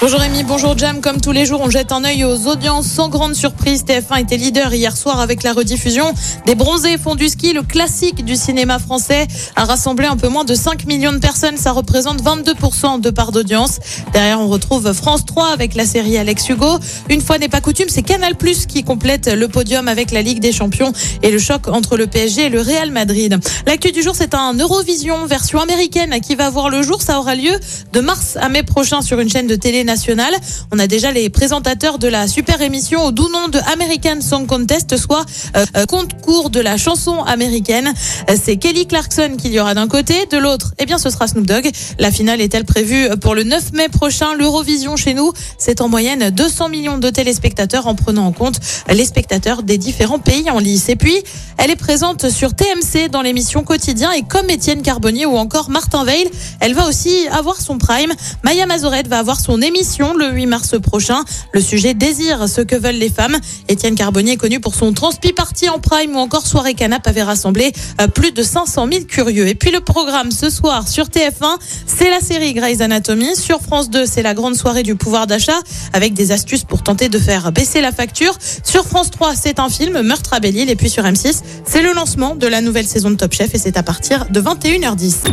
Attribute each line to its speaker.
Speaker 1: Bonjour Rémi, bonjour Jam. Comme tous les jours, on jette un œil aux audiences sans grande surprise. TF1 était leader hier soir avec la rediffusion des Bronzés font du ski, le classique du cinéma français, a rassemblé un peu moins de 5 millions de personnes. Ça représente 22% de part d'audience. Derrière, on retrouve France 3 avec la série Alex Hugo. Une fois n'est pas coutume, c'est Canal Plus qui complète le podium avec la Ligue des Champions et le choc entre le PSG et le Real Madrid. L'actu du jour, c'est un Eurovision version américaine qui va voir le jour. Ça aura lieu de mars à mai prochain sur une chaîne de télé On a déjà les présentateurs de la super émission au doux nom de American Song Contest, soit euh, euh, concours de la chanson américaine. Euh, C'est Kelly Clarkson qu'il y aura d'un côté, de l'autre, eh bien ce sera Snoop Dogg. La finale est-elle prévue pour le 9 mai prochain? L'Eurovision chez nous, c'est en moyenne 200 millions de téléspectateurs en prenant en compte les spectateurs des différents pays en lice. Et puis, elle est présente sur TMC dans l'émission Quotidien et comme Étienne Carbonnier ou encore Martin Veil, elle va aussi avoir son prime. Maya Mazorette va avoir son émission le 8 mars prochain. Le sujet désire ce que veulent les femmes. Étienne Carbonnier, connu pour son Transpi Party en prime ou encore Soirée Canap, avait rassemblé euh, plus de 500 000 curieux. Et puis le programme ce soir sur TF1, c'est la série Grey's Anatomy. Sur France 2, c'est la grande soirée du pouvoir d'achat avec des astuces pour tenter de faire baisser la facture. Sur France 3, c'est un film, Meurtre à Belle-Île. Et puis sur M6, c'est le lancement de la nouvelle saison de Top Chef et c'est à partir de 21h10.